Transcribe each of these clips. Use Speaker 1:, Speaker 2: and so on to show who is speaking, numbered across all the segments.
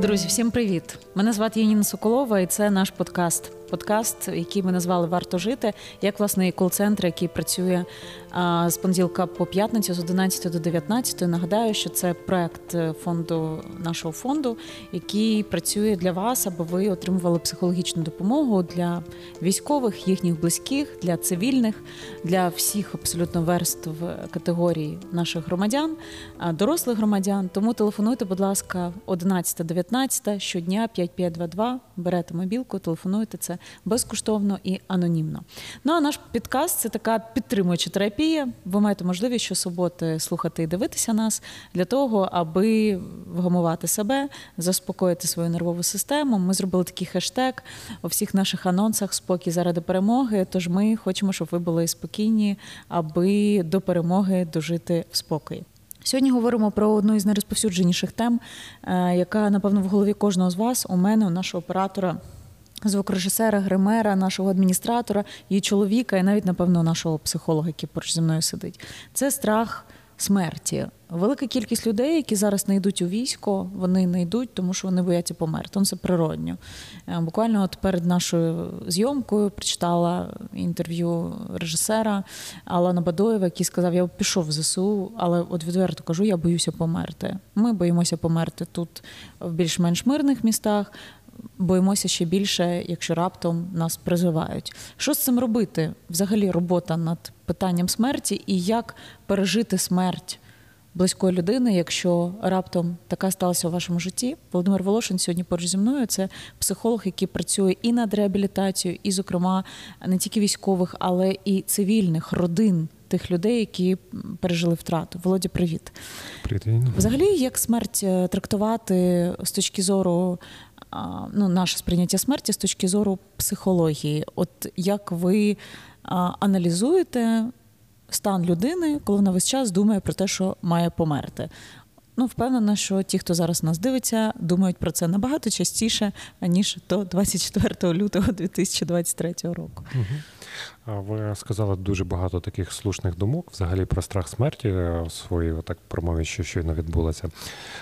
Speaker 1: Друзі, всім привіт! Мене звати Яніна Соколова, і це наш подкаст. Подкаст, який ми назвали Варто жити, як власне кол-центр, який працює з понеділка по п'ятницю з 11 до 19. Нагадаю, що це проект фонду нашого фонду, який працює для вас, аби ви отримували психологічну допомогу для військових, їхніх близьких, для цивільних, для всіх абсолютно верств категорій наших громадян, дорослих громадян. Тому телефонуйте, будь ласка, 11-19 щодня 5522, берете мобілку, телефонуйте це безкоштовно і анонімно. Ну а наш підкаст це така підтримуюча терапія. Ви маєте можливість щосуботи слухати і дивитися нас для того, аби вгамувати себе, заспокоїти свою нервову систему. Ми зробили такий хештег у всіх наших анонсах Спокій заради перемоги. Тож ми хочемо, щоб ви були спокійні, аби до перемоги дожити в спокої. Сьогодні говоримо про одну із найрозповсюдженіших тем, е, яка, напевно, в голові кожного з вас, у мене, у нашого оператора, звукорежисера, гримера, нашого адміністратора, її чоловіка, і навіть, напевно, нашого психолога, який поруч зі мною сидить. Це страх смерті. Велика кількість людей, які зараз не йдуть у військо, вони не йдуть, тому що вони бояться померти. Ну, Це природньо. Е, буквально от перед нашою зйомкою прочитала інтерв'ю режисера Алана Бадоєва, який сказав: Я пішов в ЗСУ, але от відверто кажу, я боюся померти. Ми боїмося померти тут в більш-менш мирних містах. Боїмося ще більше, якщо раптом нас призивають. Що з цим робити? Взагалі, робота над питанням смерті і як пережити смерть близької людини, якщо раптом така сталася у вашому житті. Володимир Волошин сьогодні поруч зі мною це психолог, який працює і над реабілітацією, і, зокрема, не тільки військових, але і цивільних родин. Тих людей, які пережили втрату. Володя, привіт.
Speaker 2: Привіт.
Speaker 1: Взагалі, як смерть е, трактувати з точки зору ну, наше сприйняття смерті з точки зору психології. От як ви аналізуєте стан людини, коли вона весь час думає про те, що має померти? Ну, впевнена, що ті, хто зараз нас дивиться, думають про це набагато частіше, аніж до 24 лютого 2023 року.
Speaker 2: Угу. Ви сказали дуже багато таких слушних думок взагалі про страх смерті е, своїй так промові, що щойно відбулося.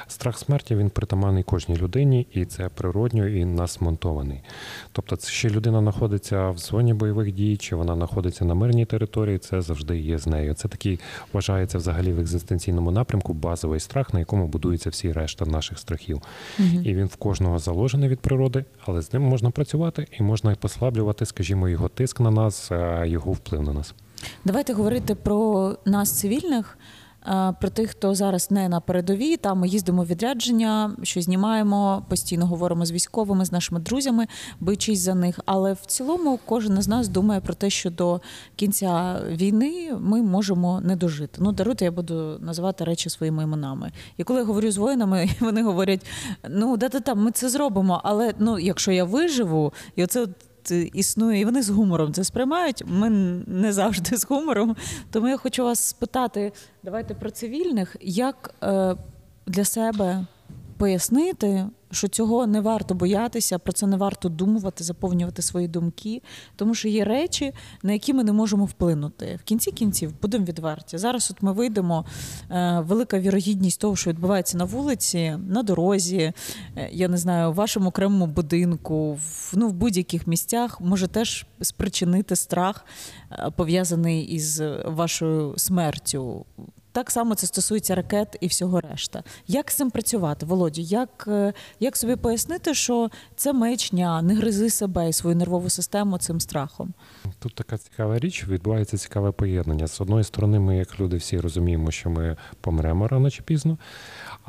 Speaker 2: Страх смерті він притаманний кожній людині, і це природньо і насмонтований. Тобто, це ще людина знаходиться в зоні бойових дій, чи вона знаходиться на мирній території, це завжди є з нею. Це такий вважається взагалі в екзистенційному напрямку базовий страх, на якому будується всі решта наших страхів. Угу. І він в кожного заложений від природи, але з ним можна працювати і можна послаблювати, скажімо, його тиск на нас. Е, його вплив на нас.
Speaker 1: Давайте говорити про нас, цивільних, про тих, хто зараз не на передовій. Там ми їздимо в відрядження, що знімаємо, постійно говоримо з військовими, з нашими друзями, бичись за них. Але в цілому кожен з нас думає про те, що до кінця війни ми можемо не дожити. Ну, даруйте, я буду називати речі своїми іменами. І коли я говорю з воїнами, вони говорять: ну да-да-да, ми це зробимо, але ну, якщо я виживу, і оце існує, і вони з гумором це сприймають. Ми не завжди з гумором. Тому я хочу вас спитати, давайте про цивільних, як е, для себе пояснити, що цього не варто боятися, про це не варто думати, заповнювати свої думки, тому що є речі, на які ми не можемо вплинути. В кінці кінців будемо відверті. Зараз от ми вийдемо. Е, велика вірогідність того, що відбувається на вулиці, на дорозі, е, я не знаю, в вашому окремому будинку, в, ну, в будь-яких місцях може теж спричинити страх, е, пов'язаний із вашою смертю. Так само це стосується ракет і всього решта. Як з цим працювати, Володю? Як е, як собі пояснити, що це маячня, не гризи себе і свою нервову систему цим страхом?
Speaker 2: Тут така цікава річ, відбувається цікаве поєднання. З одної сторони, ми, як люди, всі розуміємо, що ми помремо рано чи пізно.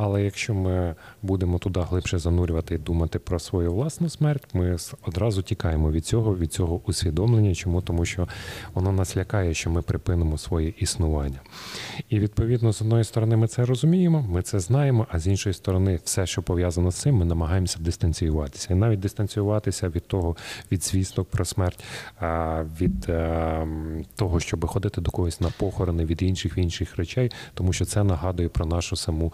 Speaker 2: Але якщо ми будемо туди глибше занурювати і думати про свою власну смерть, ми одразу тікаємо від цього, від цього усвідомлення. Чому? Тому що воно нас лякає, що ми припинимо своє існування. І відповідно, з одної сторони, ми це розуміємо, ми це знаємо, а з іншої сторони, все, що пов'язано з цим, ми намагаємося дистанціюватися. І навіть дистанціюватися від того, від звісток про смерть, від ем, того, щоб ходити до когось на похорони, від інших інших речей, тому що це нагадує про нашу саму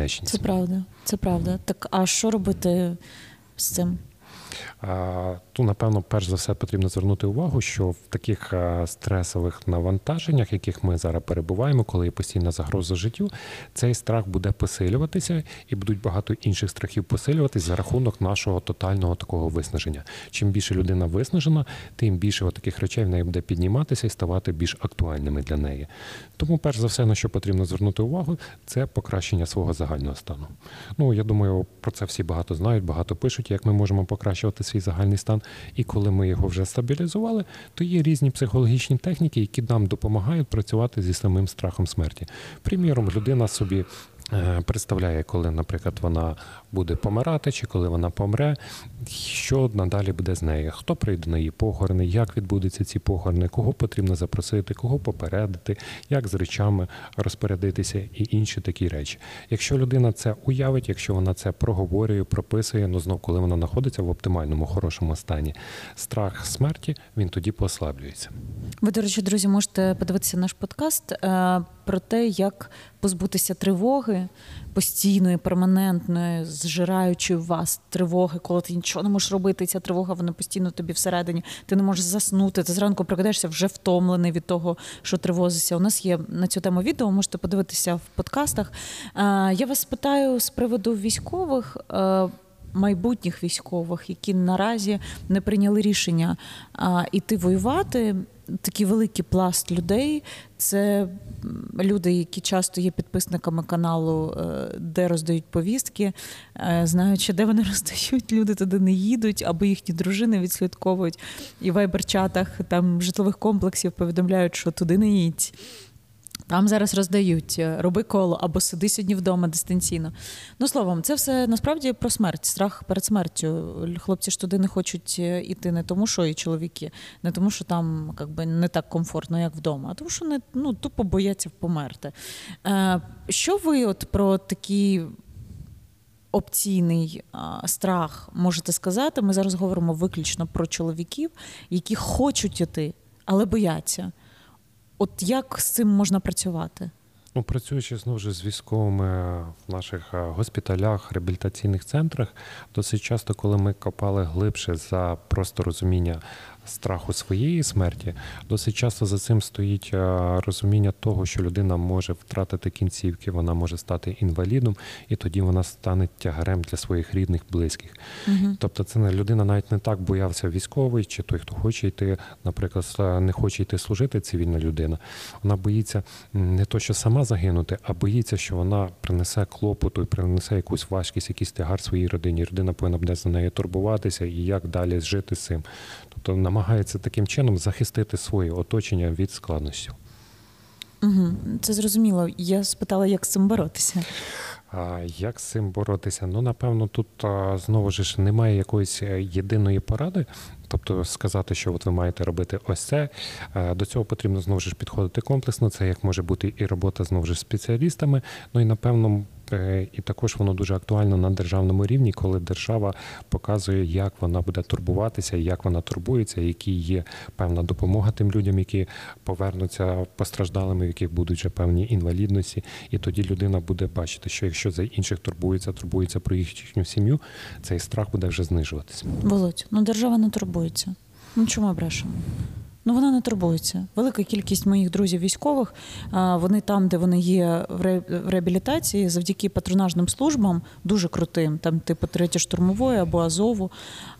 Speaker 2: кінечність.
Speaker 1: Це правда, це правда. Так а що робити з цим?
Speaker 2: То, напевно, перш за все потрібно звернути увагу, що в таких стресових навантаженнях, яких ми зараз перебуваємо, коли є постійна загроза життю, цей страх буде посилюватися і будуть багато інших страхів посилюватись за рахунок нашого тотального такого виснаження. Чим більше людина виснажена, тим більше таких речей в неї буде підніматися і ставати більш актуальними для неї. Тому, перш за все, на що потрібно звернути увагу, це покращення свого загального стану. Ну я думаю, про це всі багато знають, багато пишуть, як ми можемо покращувати свій загальний стан. І коли ми його вже стабілізували, то є різні психологічні техніки, які нам допомагають працювати зі самим страхом смерті. Приміром, людина собі представляє, коли, наприклад, вона буде помирати, чи коли вона помре, що надалі буде з нею, хто прийде на її похорони, як відбудуться ці похорони, кого потрібно запросити, кого попередити, як з речами розпорядитися і інші такі речі. Якщо людина це уявить, якщо вона це проговорює, прописує, ну знов, коли вона знаходиться в оптимальному хорошому стані, страх смерті він тоді послаблюється.
Speaker 1: Ви, до речі, друзі, можете подивитися наш подкаст. Е, про те, як позбутися тривоги постійної, перманентної, зжираючої вас тривоги, коли ти нічого не можеш робити. Ця тривога вона постійно тобі всередині. Ти не можеш заснути. Ти зранку прокидаєшся вже втомлений від того, що тривозишся. У нас є на цю тему відео. Можете подивитися в подкастах. Е, я вас питаю з приводу військових. Майбутніх військових, які наразі не прийняли рішення а, іти воювати. Такий великий пласт людей. Це люди, які часто є підписниками каналу, е, де роздають повістки, е, знаючи, де вони роздають, люди туди не їдуть, або їхні дружини відслідковують і в вайбер-чатах там житлових комплексів повідомляють, що туди не їдь. Там зараз роздають е, роби коло або сиди сьогодні вдома дистанційно. Ну, словом, це все насправді про смерть, страх перед смертю. Хлопці ж туди не хочуть іти е, не тому, що і чоловіки, не тому, що там якби, не так комфортно, як вдома, а тому, що не ну, тупо бояться померти. Е, Що ви от про такий опційний страх можете сказати? Ми зараз говоримо виключно про чоловіків, які хочуть іти, але бояться. От як з цим можна працювати?
Speaker 2: Ну, працюючи знову ж з військовими в наших госпіталях, реабілітаційних центрах, досить часто, коли ми копали глибше за просто розуміння страху своєї смерті, досить часто за цим стоїть е, розуміння того, що людина може втратити кінцівки, вона може стати інвалідом, і тоді вона стане тягарем для своїх рідних, близьких. Угу. Тобто, це людина навіть не так боявся військовий, чи той, хто хоче йти, наприклад, не хоче йти служити, цивільна людина. Вона боїться не то, що сама загинути, а боїться, що вона принесе клопоту і принесе якусь важкість, якийсь тягар своїй родині. Родина повинна буде за нею турбуватися і як далі жити з цим. Тобто намагається таким чином захистити своє оточення від складнощів.
Speaker 1: Угу, Це зрозуміло. Я спитала, як з цим боротися.
Speaker 2: А Як з цим боротися? Ну, напевно, тут знову ж немає якоїсь е, єдиної поради. Тобто сказати, що от ви маєте робити ось це. До цього потрібно знову ж підходити комплексно. Це як може бути і робота знову ж з спеціалістами. Ну і напевно і також воно дуже актуально на державному рівні, коли держава показує, як вона буде турбуватися, як вона турбується, які є певна допомога тим людям, які повернуться постраждалими, в яких будуть вже певні інвалідності. І тоді людина буде бачити, що якщо за інших турбується, турбується про їхню сім'ю, цей страх буде вже знижуватися.
Speaker 1: Володь, ну держава не турбується. Ну чому брешемо? Ну вона не турбується. Велика кількість моїх друзів військових. Вони там, де вони є в реабілітації, завдяки патронажним службам, дуже крутим, там типу третє штурмової або Азову.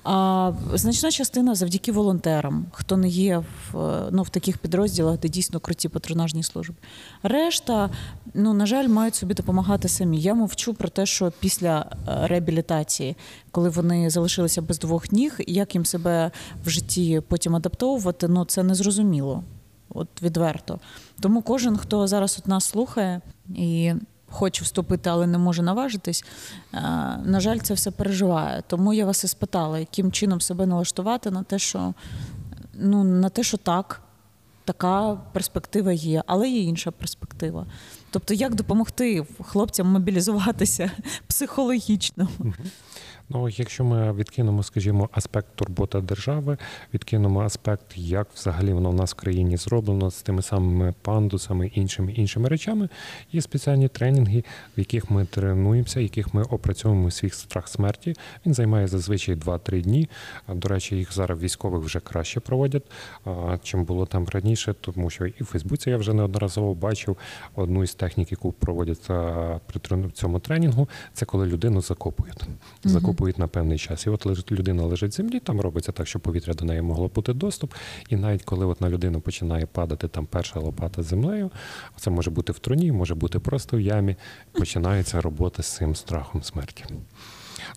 Speaker 1: А значна частина завдяки волонтерам, хто не є в ну, в таких підрозділах, де дійсно круті патронажні служби. Решта, ну на жаль, мають собі допомагати самі. Я мовчу про те, що після е, реабілітації, коли вони залишилися без двох ніг, як їм себе в житті потім адаптовувати, ну це не зрозуміло. От відверто. Тому кожен, хто зараз от нас слухає і хоче вступити, але не може наважитись. Е, на жаль, це все переживає. Тому я вас і спитала, яким чином себе налаштувати на те, що ну на те, що так, така перспектива є, але є інша перспектива. Тобто, як допомогти хлопцям мобілізуватися психологічно?
Speaker 2: Ну, якщо ми відкинемо, скажімо, аспект турбота держави, відкинемо аспект, як взагалі воно в нас в країні зроблено з тими самими пандусами, іншими іншими речами, є спеціальні тренінги, в яких ми тренуємося, в яких ми опрацьовуємо свій страх смерті. Він займає зазвичай 2-3 дні. До речі, їх зараз військових вже краще проводять, чим було там раніше, тому що і в Фейсбуці я вже неодноразово бачив одну із технік, яку проводять при цьому тренінгу. Це коли людину закопують. Закопують купують на певний час. І от людина лежить в землі, там робиться так, щоб повітря до неї могло бути доступ. І навіть коли от на людину починає падати там перша лопата з землею, це може бути в труні, може бути просто в ямі. Починається робота з цим страхом смерті.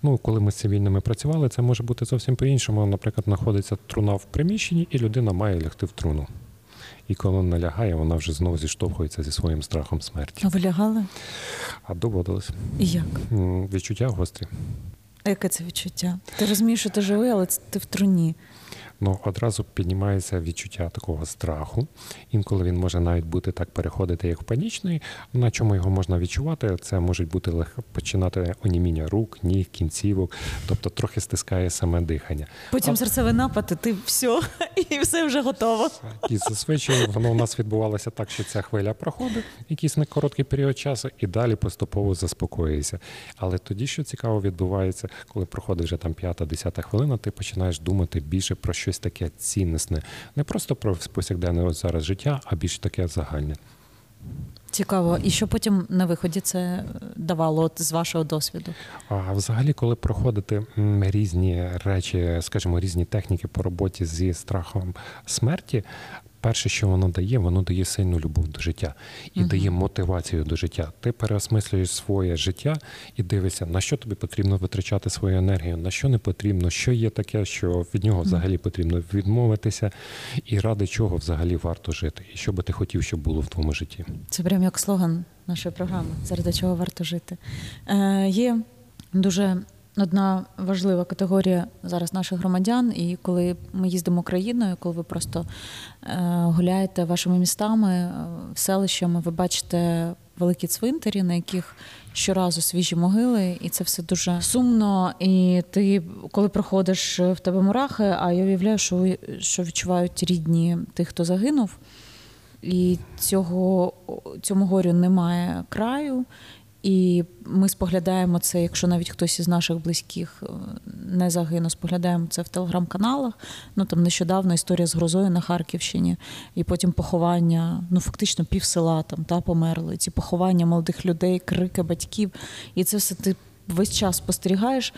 Speaker 2: Ну, коли ми з цивільними працювали, це може бути зовсім по-іншому. Наприклад, знаходиться труна в приміщенні, і людина має лягти в труну. І коли вона лягає, вона вже знову зіштовхується зі своїм страхом смерті.
Speaker 1: А ви лягали?
Speaker 2: А доводилось.
Speaker 1: І як?
Speaker 2: Відчуття гострі.
Speaker 1: Яке це відчуття? Ти розумієш, що ти живий, але ти в труні
Speaker 2: ну одразу піднімається відчуття такого страху. Інколи він може навіть бути так переходити, як в панічний. На чому його можна відчувати? Це можуть бути легко починати оніміння рук, ніг, кінцівок, тобто трохи стискає саме дихання.
Speaker 1: Потім а... серцевий напад, і ти все, і все вже готово.
Speaker 2: І зазвичай воно у нас відбувалося так, що ця хвиля проходить, якийсь на короткий період часу, і далі поступово заспокоюється. Але тоді, що цікаво відбувається, коли проходить вже там п'ята-десята хвилина, ти починаєш думати більше про щось таке ціннісне, не просто про повсякденне зараз життя, а більш таке загальне.
Speaker 1: Цікаво, і що потім на виході це давало от з вашого досвіду?
Speaker 2: А взагалі, коли проходити різні речі, скажімо, різні техніки по роботі зі страхом смерті, перше, що воно дає, воно дає сильну любов до життя і uh дає мотивацію до життя. Ти переосмислюєш своє життя і дивишся, на що тобі потрібно витрачати свою енергію, на що не потрібно, що є таке, що від нього взагалі потрібно відмовитися, і ради чого взагалі варто жити, і що би ти хотів, щоб було в твоєму житті.
Speaker 1: Це прям як слоган нашої програми, заради чого варто жити. Е, Є дуже одна важлива категорія зараз наших громадян. І коли ми їздимо країною, коли ви просто е, гуляєте вашими містами, е, селищами, ви бачите великі цвинтарі, на яких щоразу свіжі могили, і це все дуже сумно. І ти, коли проходиш в тебе мурахи, а я уявляю, що що відчувають рідні тих, хто загинув. І цього цьому горю немає краю. І ми споглядаємо це, якщо навіть хтось із наших близьких е, не загинув, споглядаємо це в телеграм-каналах. Ну там нещодавно історія з грозою на Харківщині, і потім поховання, ну фактично пів села там та померли. Ці поховання молодих людей, крики батьків. І це все ти весь час спостерігаєш.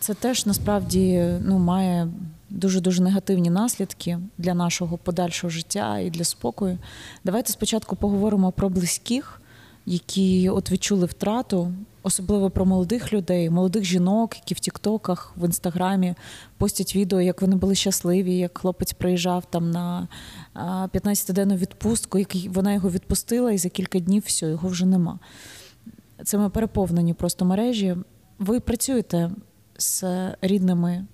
Speaker 1: Це теж насправді ну, має дуже дуже негативні наслідки для нашого подальшого життя і для спокою. Давайте спочатку поговоримо про близьких які от відчули втрату, особливо про молодих людей, молодих жінок, які в Тіктоках, в інстаграмі постять відео, як вони були щасливі, як хлопець приїжджав там на 15-денну відпустку, який вона його відпустила, і за кілька днів все, його вже нема. Це ми переповнені просто мережі. Ви працюєте з рідними,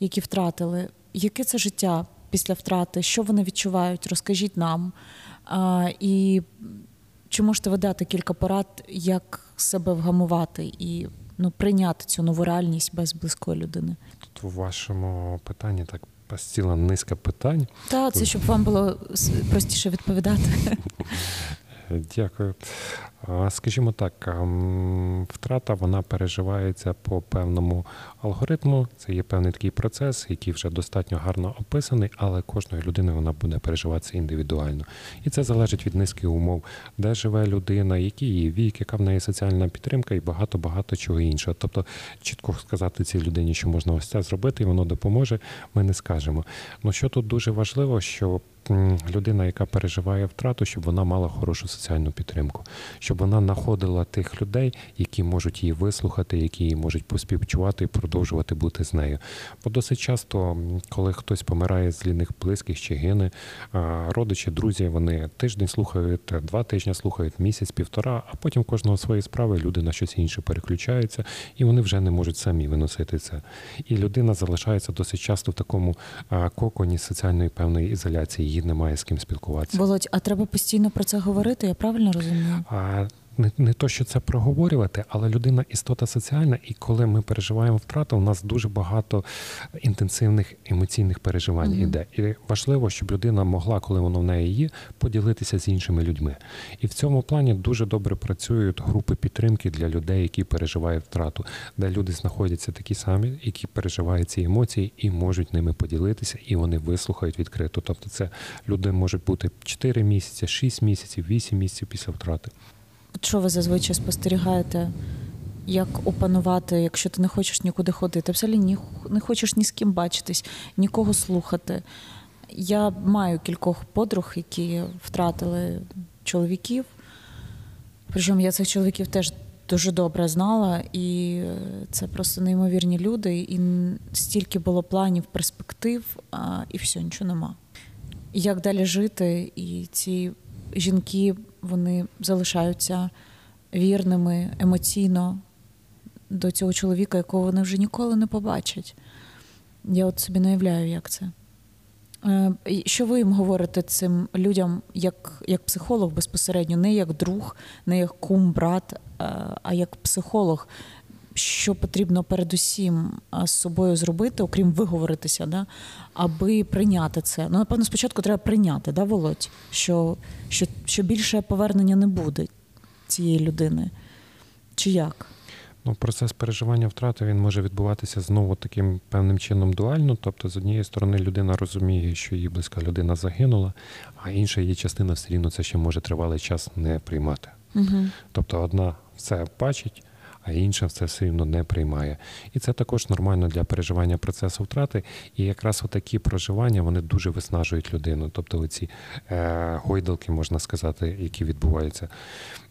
Speaker 1: які втратили. Яке це життя після втрати? Що вони відчувають? Розкажіть нам. А, І чи можете ви дати кілька порад, як себе вгамувати і ну, прийняти цю нову реальність без близької людини?
Speaker 2: Тут у вашому питанні так ціла низка питань.
Speaker 1: Так, це щоб вам було простіше відповідати.
Speaker 2: Дякую. Скажімо так, втрата вона переживається по певному алгоритму. Це є певний такий процес, який вже достатньо гарно описаний, але кожної людини вона буде переживатися індивідуально. І це залежить від низки умов, де живе людина, який її вік, яка в неї соціальна підтримка і багато-багато чого іншого. Тобто, чітко сказати цій людині, що можна ось це зробити, і воно допоможе, ми не скажемо. Ну що тут дуже важливо, що людина, яка переживає втрату, щоб вона мала хорошу соціальну підтримку, щоб вона знаходила тих людей, які можуть її вислухати, які її можуть поспівчувати і продовжувати бути з нею. Бо досить часто, коли хтось помирає з ліних близьких чи гине, родичі, друзі, вони тиждень слухають, два тижні слухають, місяць, півтора, а потім кожного своєї справи люди на щось інше переключаються, і вони вже не можуть самі виносити це. І людина залишається досить часто в такому коконі соціальної певної ізоляції їй немає з ким спілкуватися.
Speaker 1: Володь, а треба постійно про це говорити, я правильно розумію?
Speaker 2: А не, не то, що це проговорювати, але людина істота соціальна, і коли ми переживаємо втрату, у нас дуже багато інтенсивних емоційних переживань
Speaker 1: Мгм.
Speaker 2: іде. І важливо, щоб людина могла, коли воно в неї є, поділитися з іншими людьми. І в цьому плані дуже добре працюють групи підтримки для людей, які переживають втрату, де люди знаходяться такі самі, які переживають ці емоції і можуть ними поділитися, і вони вислухають відкрито. Тобто, це люди можуть бути 4 місяці, 6 місяців, 8 місяців після втрати.
Speaker 1: Що ви зазвичай спостерігаєте? Як опанувати, якщо ти не хочеш нікуди ходити, взагалі ні, не хочеш ні з ким бачитись, нікого слухати. Я маю кількох подруг, які втратили чоловіків. Причому я цих чоловіків теж дуже добре знала, і це просто неймовірні люди. І стільки було планів, перспектив, і все, нічого нема. Як далі жити? І ці жінки вони залишаються вірними емоційно до цього чоловіка, якого вони вже ніколи не побачать. Я от собі не уявляю, як це. Е, Що ви їм говорите цим людям як, як психолог безпосередньо, не як друг, не як кум, брат, е, а як психолог, що потрібно передусім з собою зробити, окрім виговоритися, да, аби прийняти це. Ну, напевно, спочатку треба прийняти, да, Володь, що, що, що більше повернення не буде цієї людини. Чи як?
Speaker 2: Ну, процес переживання втрати він може відбуватися знову таким певним чином дуально. Тобто, з однієї сторони, людина розуміє, що її близька людина загинула, а інша її частина все рівно це ще може тривалий час не приймати.
Speaker 1: Угу.
Speaker 2: Тобто, одна це бачить, а інша це все рівно не приймає. І це також нормально для переживання процесу втрати. І якраз такі проживання вони дуже виснажують людину. Тобто, оці е, гойдалки, можна сказати, які відбуваються.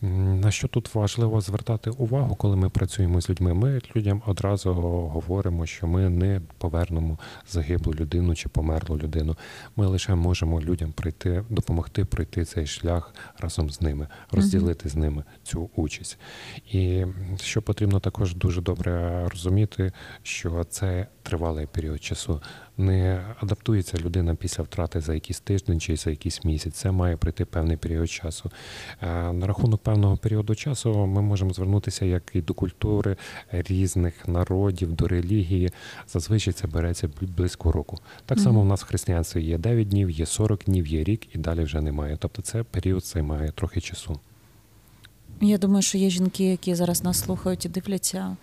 Speaker 2: На що тут важливо звертати увагу, коли ми працюємо з людьми? Ми людям одразу говоримо, що ми не повернемо загиблу людину чи померлу людину. Ми лише можемо людям прийти, допомогти пройти цей шлях разом з ними, розділити з ними цю участь. І що потрібно також дуже добре розуміти, що це тривалий період часу. Не адаптується людина після втрати за якийсь тиждень чи за якийсь місяць. Це має пройти певний період часу. Е, На рахунок певного періоду часу ми можемо звернутися як і до культури різних народів, до релігії. Зазвичай це береться бл- близько року. Так само в нас в християнстві є 9 днів, є 40 днів, є рік і далі вже немає. Тобто це період займає трохи часу.
Speaker 1: Я думаю, що є жінки, які зараз нас слухають і дивляться,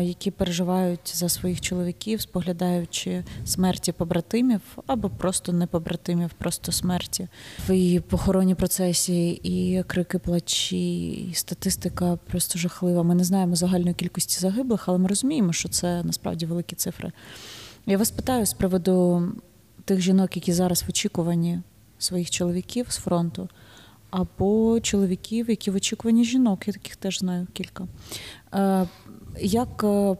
Speaker 1: які переживають за своїх чоловіків, споглядаючи смерті побратимів або просто не побратимів, просто смерті. І похоронній процесі, і крики плачі, і статистика просто жахлива. Ми не знаємо загальної кількості загиблих, але ми розуміємо, що це насправді великі цифри. Я вас питаю з приводу тих жінок, які зараз в очікуванні своїх чоловіків з фронту або чоловіків, які в очікуванні жінок, я таких теж знаю кілька. Е, Як е,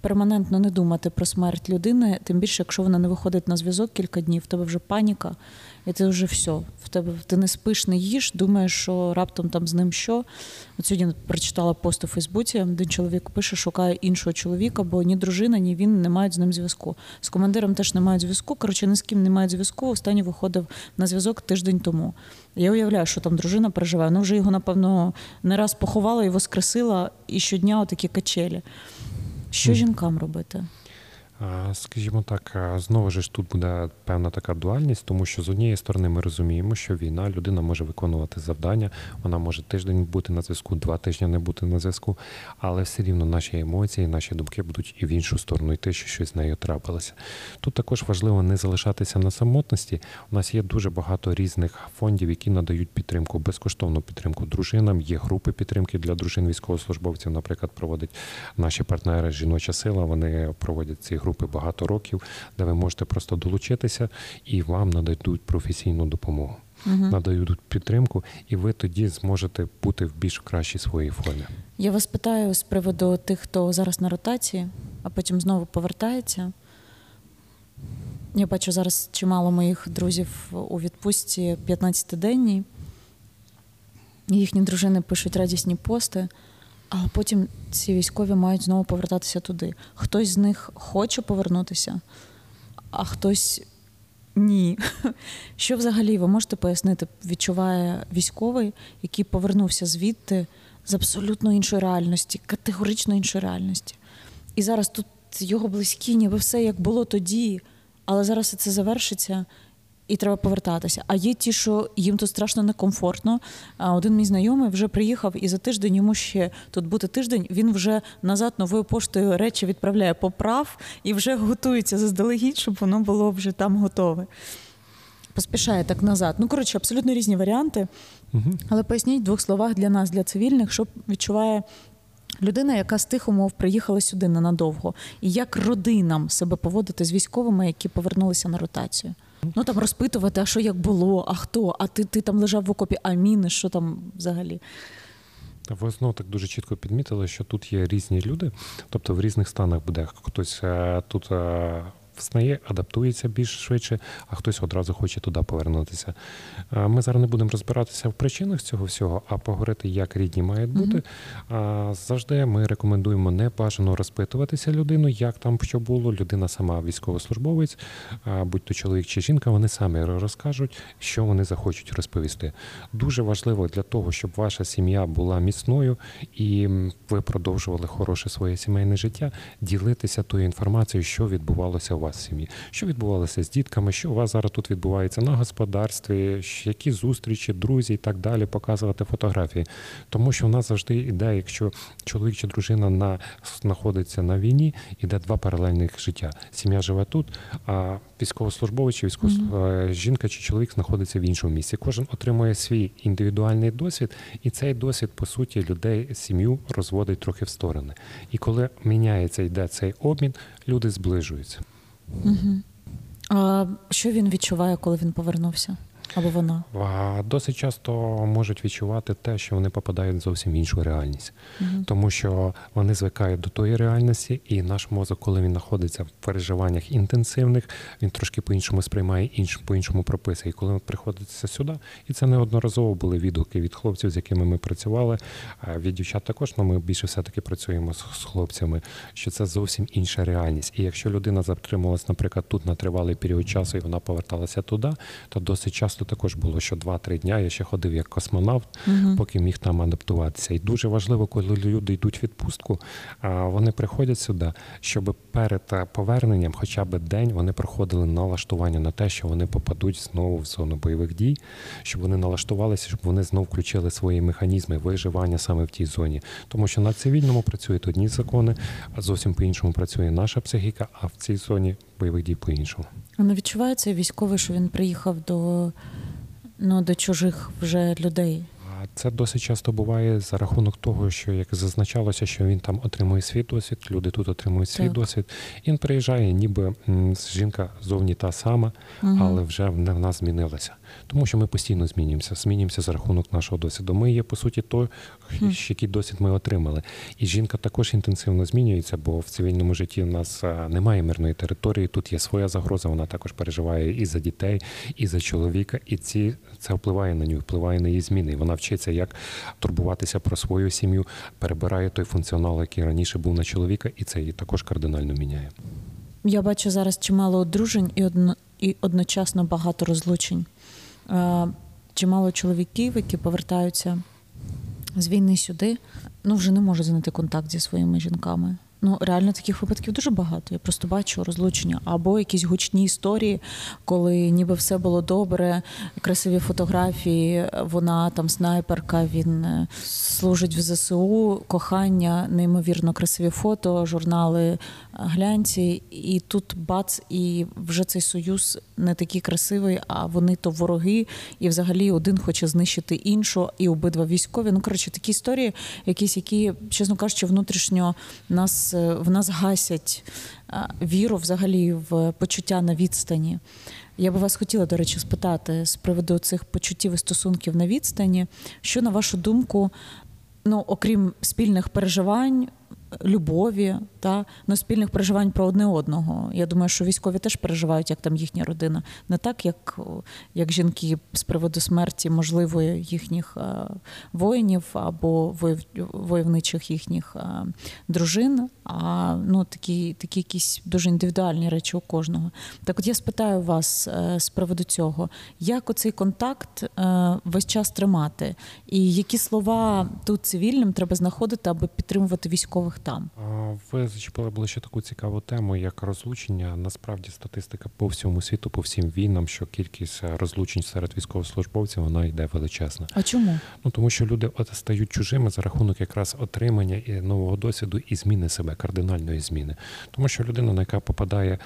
Speaker 1: перманентно не думати про смерть людини, тим більше, якщо вона не виходить на зв'язок кілька днів, в тебе вже паніка, і ти вже все. В тебе ти не спиш, не їш, думаєш, що раптом там з ним що. От сьогодні прочитала пост у Фейсбуці, де чоловік пише, шукає іншого чоловіка, бо ні дружина, ні він не мають з ним зв'язку. З командиром теж не мають зв'язку. Коротше, ні з ким не мають зв'язку. Останній виходив на зв'язок тиждень тому. Я уявляю, що там дружина переживає. Ну вже його, напевно, не раз поховала і воскресила, і щодня отакі качелі. Що жінкам робити?
Speaker 2: Скажімо так, знову ж тут буде певна така дуальність, тому що з однієї сторони ми розуміємо, що війна людина може виконувати завдання, вона може тиждень бути на зв'язку, два тижні не бути на зв'язку, але все рівно наші емоції, наші думки будуть і в іншу сторону йти, що щось з нею трапилося. Тут також важливо не залишатися на самотності. У нас є дуже багато різних фондів, які надають підтримку, безкоштовну підтримку дружинам. Є групи підтримки для дружин військовослужбовців. Наприклад, проводять наші партнери Жіноча сила. Вони проводять ці групи багато років, де ви можете просто долучитися і вам нададуть професійну допомогу,
Speaker 1: Угу.
Speaker 2: надають підтримку, і ви тоді зможете бути в більш кращій своїй формі.
Speaker 1: Я вас питаю з приводу тих, хто зараз на ротації, а потім знову повертається. Я бачу зараз чимало моїх друзів у відпустці 15-денній. Їхні дружини пишуть радісні пости, а потім ці військові мають знову повертатися туди. Хтось з них хоче повернутися, а хтось Ні. Що взагалі ви можете пояснити, відчуває військовий, який повернувся звідти з абсолютно іншої реальності, категорично іншої реальності. І зараз тут його близькі, ніби все як було тоді, але зараз це завершиться. І треба повертатися. А є ті, що їм тут страшно некомфортно. А один мій знайомий вже приїхав і за тиждень йому ще тут бути тиждень. Він вже назад новою поштою речі відправляє поправ і вже готується заздалегідь, щоб воно було вже там готове. Поспішає так назад. Ну, коротше, абсолютно різні варіанти.
Speaker 2: Угу.
Speaker 1: Але поясніть в двох словах для нас, для цивільних, що відчуває людина, яка з тих умов приїхала сюди ненадовго, і як родинам себе поводити з військовими, які повернулися на ротацію. Ну там розпитувати, а що як було, а хто, а ти ти там лежав в окопі, а міни, що там взагалі?
Speaker 2: Ви знову так дуже чітко підмітили, що тут є різні люди, тобто в різних станах буде хтось е, тут е, взнає, адаптується більш швидше, а хтось одразу хоче туди повернутися. Ми зараз не будемо розбиратися в причинах цього всього, а поговорити, як рідні мають бути. А Завжди ми рекомендуємо не бажано розпитуватися людину, як там що було. Людина сама військовослужбовець, будь то чоловік чи жінка, вони самі розкажуть, що вони захочуть розповісти. Дуже важливо для того, щоб ваша сім'я була міцною і ви продовжували хороше своє сімейне життя, ділитися тою інформацією, що відбувалося у вас в сім'ї, що відбувалося з дітками, що у вас зараз тут відбувається на господарстві, які зустрічі, друзі і так далі, показувати фотографії. Тому що в нас завжди іде, якщо чоловік чи дружина на знаходиться на війні, іде два паралельних життя. Сім'я живе тут, а військовослужбовець чи військов... е, жінка чи чоловік знаходиться в іншому місці. Кожен отримує свій індивідуальний досвід, і цей досвід, по суті, людей сім'ю розводить трохи в сторони. І коли міняється, йде цей обмін, люди зближуються.
Speaker 1: А що він відчуває, коли він повернувся? Або вона?
Speaker 2: Досить часто можуть відчувати те, що вони попадають в зовсім іншу реальність,
Speaker 1: Мгм.
Speaker 2: тому що вони звикають до тої реальності, і наш мозок, коли він знаходиться в переживаннях інтенсивних, він трошки по-іншому сприймає інш по-іншому прописує. І коли приходиться сюди, і це неодноразово були відгуки від хлопців, з якими ми працювали. а Від дівчат також, але ми більше все-таки працюємо з, з хлопцями, що це зовсім інша реальність. І якщо людина затрималась, наприклад, тут на тривалий період часу, і вона поверталася туди, то досить часто також було, що 2-3 дня я ще ходив як космонавт,
Speaker 1: Мгм.
Speaker 2: поки міг там адаптуватися. І дуже важливо, коли люди йдуть в відпустку, а вони приходять сюди, щоб перед е, поверненням, хоча б день, вони проходили налаштування на те, що вони попадуть знову в зону бойових дій, щоб вони налаштувалися, щоб вони знову включили свої механізми виживання саме в тій зоні. Тому що на цивільному працюють одні закони, а зовсім по-іншому працює наша психіка, а в цій зоні бойових дій по-іншому.
Speaker 1: А не відчуває цей військовий, що він приїхав до, ну, до чужих вже людей?
Speaker 2: Це досить часто буває за рахунок того, що як зазначалося, що він там отримує свій досвід, люди тут отримують свій
Speaker 1: Так.
Speaker 2: досвід. І він приїжджає, ніби жінка зовні та сама,
Speaker 1: угу.
Speaker 2: але вже в в нас змінилася. Тому що ми постійно змінюємося, змінюємося за рахунок нашого досвіду. Ми є по суті той, який досвід ми отримали. І жінка також інтенсивно змінюється, бо в цивільному житті в нас немає мирної території. Тут є своя загроза. Вона також переживає і за дітей, і за чоловіка. І ці це впливає на нього, впливає на її зміни. І вона вчиться, як турбуватися про свою сім'ю, перебирає той функціонал, який раніше був на чоловіка, і це її також кардинально міняє.
Speaker 1: Я бачу зараз чимало одружень і, одно, і одночасно багато розлучень. Е, чимало чоловіків, які повертаються з війни сюди, ну вже не можуть знайти контакт зі своїми жінками. Ну, реально таких випадків дуже багато. Я просто бачу розлучення або якісь гучні історії, коли ніби все було добре, красиві фотографії, вона там снайперка, він е, служить в ЗСУ, кохання, неймовірно красиві фото, журнали е, глянці, і тут бац, і вже цей союз не такий красивий, а вони то вороги, і взагалі один хоче знищити іншу, і обидва військові. Ну коротше, такі історії, якісь, які, чесно кажучи, внутрішньо нас е, в нас гасять е, віру взагалі в почуття на відстані. Я би вас хотіла, до речі, спитати з приводу цих почуттів і стосунків на відстані, що на вашу думку, ну окрім спільних переживань, любові та ну, спільних переживань про одне одного. Я думаю, що військові теж переживають, як там їхня родина, не так, як як жінки з приводу смерті можливої їхніх воїнів або войовничих їхніх дружин, а ну такі, такі якісь дуже індивідуальні речі у кожного. Так, от я спитаю вас е, з приводу цього, як оцей контакт е, весь час тримати, і які слова тут цивільним треба знаходити, аби підтримувати військових там?
Speaker 2: Ви зачепили ще таку цікаву тему, як розлучення. Насправді статистика по всьому світу, по всім війнам, що кількість розлучень серед військовослужбовців вона йде величезна.
Speaker 1: А чому?
Speaker 2: Ну тому що люди от стають чужими за рахунок якраз отримання і нового досвіду і зміни себе, кардинальної зміни. Тому що людина, яка попадає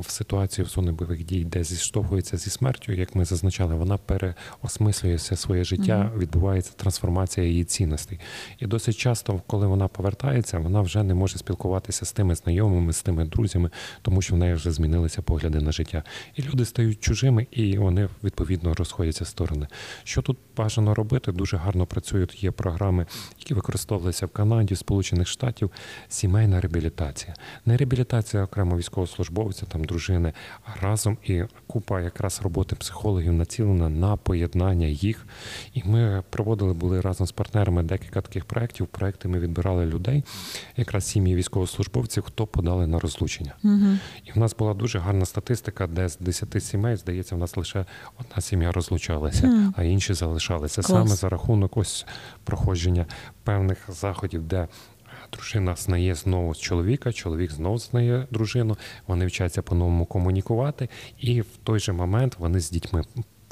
Speaker 2: в ситуацію в зони бойових дій, де зіштовхується зі смертю, як ми зазначали, вона переосмислює все своє життя, mm-hmm. відбувається трансформація її цінностей. І досить часто, коли вона повертається, вона вже не може спілкуватися з тими знайомими, з тими друзями, тому що в неї вже змінилися погляди на життя. І люди стають чужими, і вони відповідно розходяться в сторони. Що тут бажано робити? Дуже гарно працюють. Є програми, які використовувалися в Канаді, Сполучених Штатів. Сімейна реабілітація, не реабілітація окремо військовослужбовця, там дружини, а разом і купа якраз роботи психологів націлена на поєднання їх. І ми проводили були разом з партнерами декілька таких проєктів. Проекти ми відбирали людей, якраз сім'ї військовослужбовців, хто подали на розлучення. Угу. І в нас була дуже гарна статистика, де з 10 сімей, здається, в нас лише одна сім'я розлучалася, угу. а інші залишалися. Клас. Саме за рахунок ось проходження певних заходів, де дружина знає знову чоловіка, чоловік знову знає дружину. Вони вчаться по-новому комунікувати, і в той же момент вони з дітьми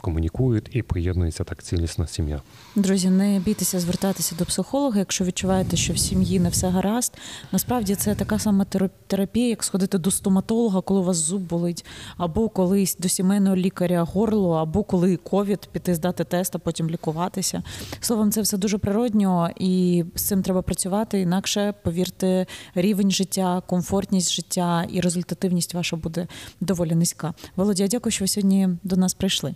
Speaker 2: комунікують і поєднується так цілісна сім'я.
Speaker 1: Друзі, не бійтеся звертатися до психолога, якщо відчуваєте, що в сім'ї не все гаразд. Насправді це така сама терапія, як сходити до стоматолога, коли у вас зуб болить, або колись до сімейного лікаря горло, або коли ковід піти здати тест, а потім лікуватися. Словом, це все дуже природньо, і з цим треба працювати. Інакше повірте, рівень життя, комфортність життя і результативність ваша буде доволі низька. Володя, дякую, що ви сьогодні до нас прийшли.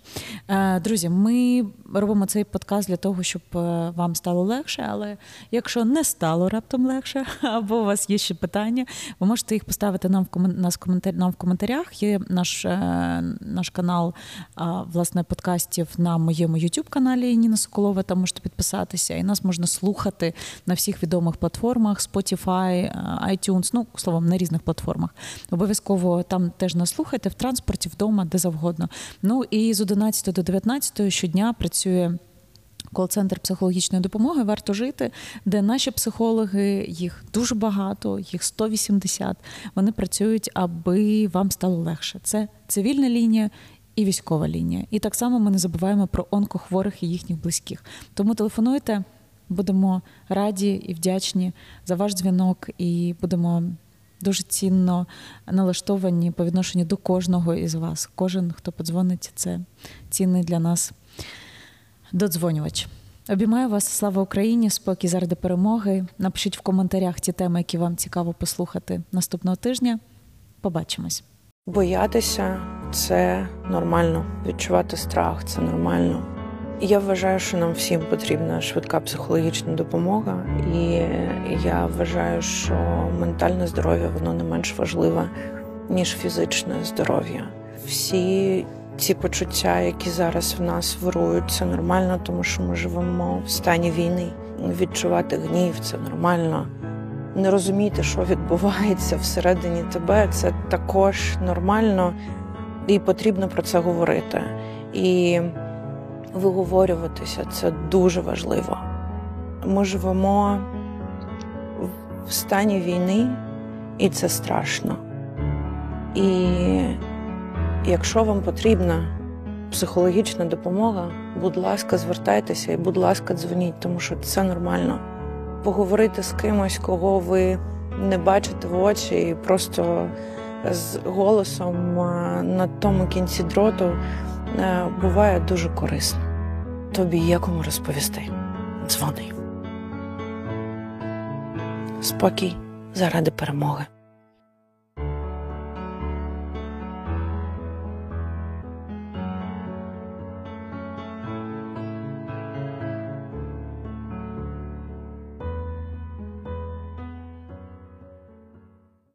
Speaker 1: Е, друзі, ми робимо цей подкаст для того, щоб е, вам стало легше. Але якщо не стало раптом легше, або у вас є ще питання, ви можете їх поставити нам в коментар... нам в коментарях. Є наш е, наш канал власне подкастів на моєму youtube каналі Ніна Соколова. Там можете підписатися, і нас можна слухати на всіх відомих платформах: Spotify, iTunes, ну словом, на різних платформах. Обов'язково там теж нас слухайте в транспорті, вдома, де завгодно. Ну і з 11 до 19 щодня працює. Кол-центр психологічної допомоги варто жити, де наші психологи, їх дуже багато, їх 180, Вони працюють, аби вам стало легше. Це цивільна лінія і військова лінія. І так само ми не забуваємо про онкохворих і їхніх близьких. Тому телефонуйте, будемо раді і вдячні за ваш дзвінок, і будемо дуже цінно налаштовані по відношенню до кожного із вас. Кожен, хто подзвонить, це цінний для нас додзвонювач. Обіймаю вас, слава Україні! Спокій заради перемоги. Напишіть в коментарях ті теми, які вам цікаво послухати наступного тижня. Побачимось.
Speaker 3: Боятися це нормально. Відчувати страх це нормально. Я вважаю, що нам всім потрібна швидка психологічна допомога, і я вважаю, що ментальне здоров'я воно не менш важливе, ніж фізичне здоров'я. Всі ці почуття, які зараз в нас вирують, це нормально, тому що ми живемо в стані війни. Відчувати гнів це нормально. Не розуміти, що відбувається всередині тебе, це також нормально, і потрібно про це говорити. І виговорюватися це дуже важливо. Ми живемо в стані війни, і це страшно. І якщо вам потрібна психологічна допомога, будь ласка, звертайтеся і, будь ласка, дзвоніть, тому що це нормально. Поговорити з кимось, кого ви не бачите в очі, і просто з голосом на тому кінці дроту е, буває дуже корисно. Тобі є кому розповісти. Дзвони. Спокій заради перемоги.